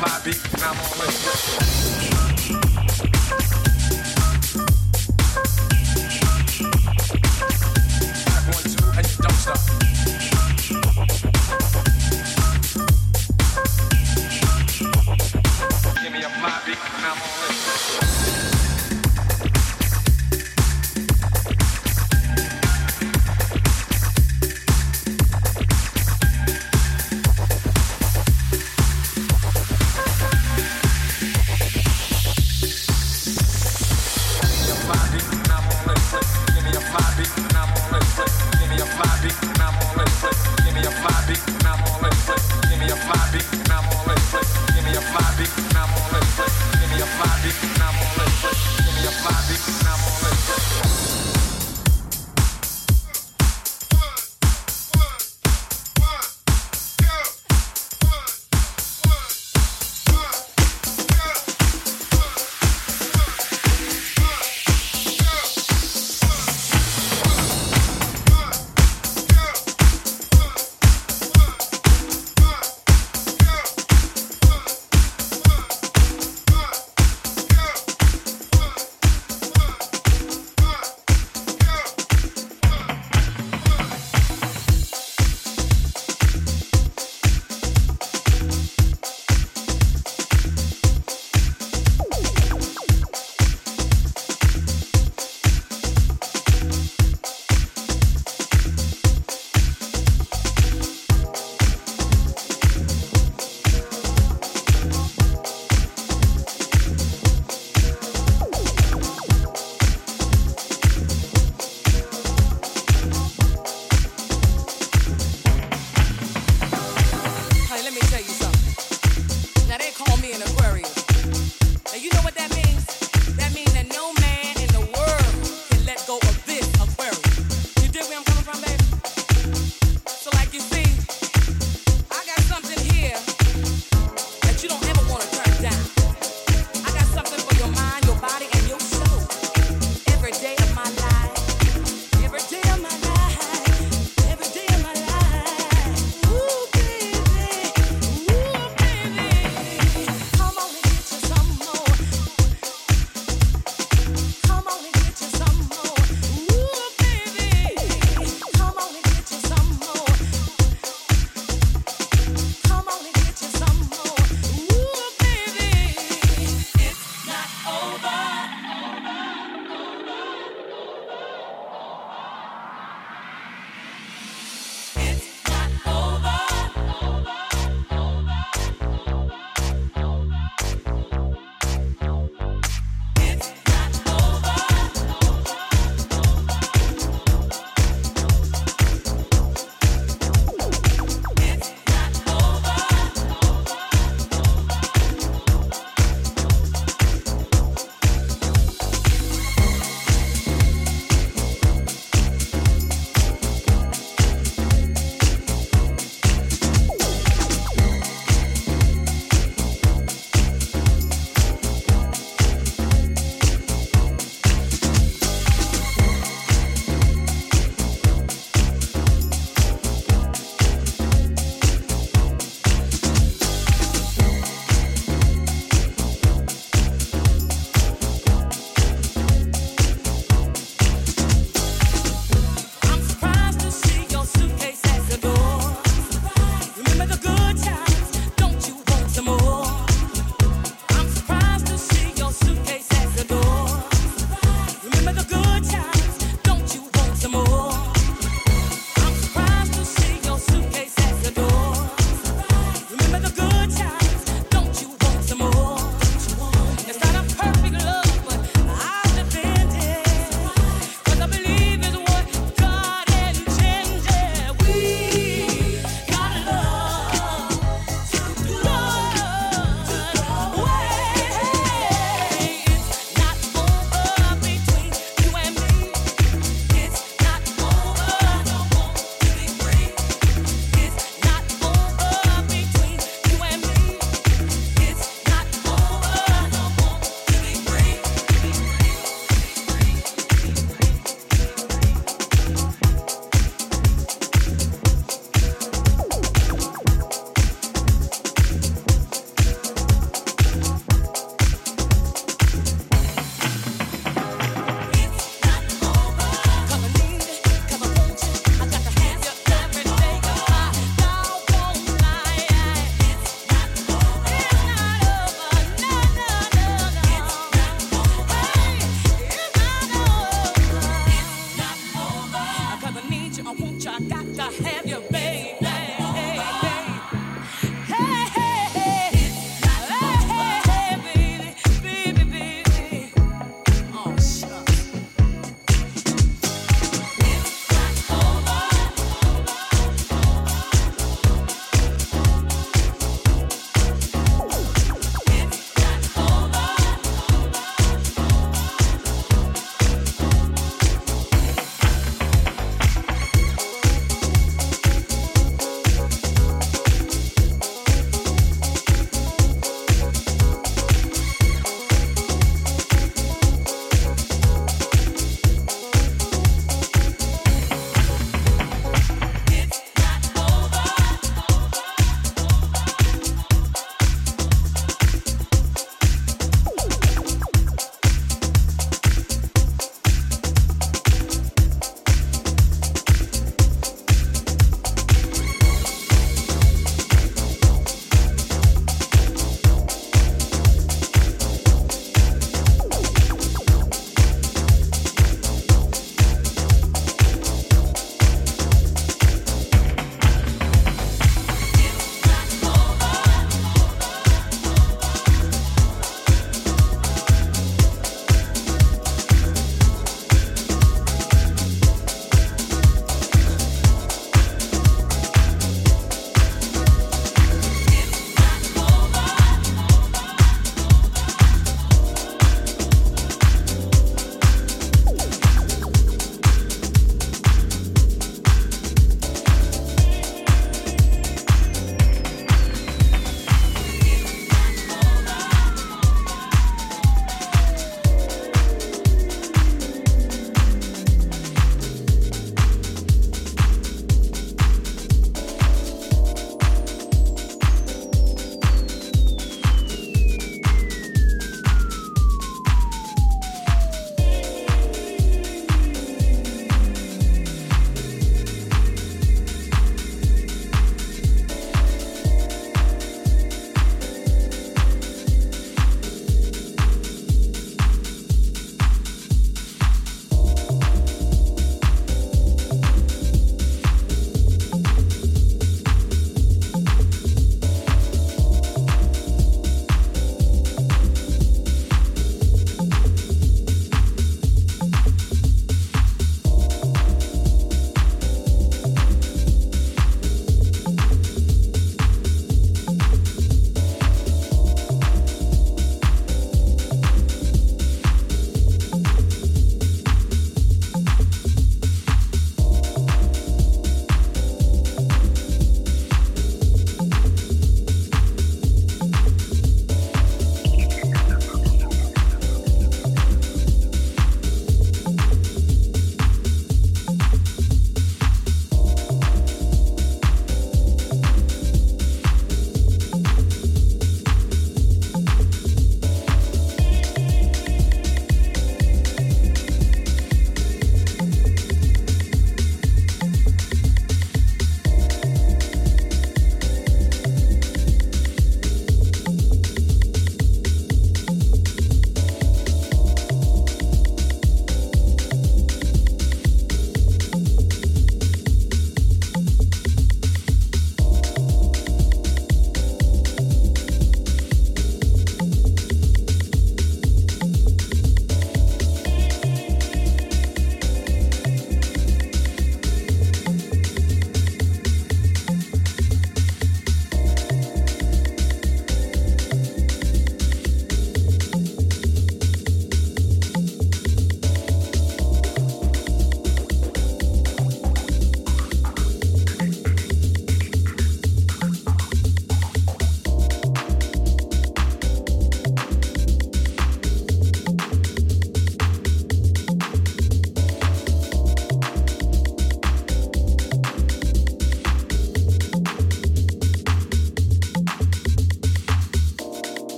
my beat, and I'm. Five, one, two, and you don't stop. Give me a my beat, and I'm on it.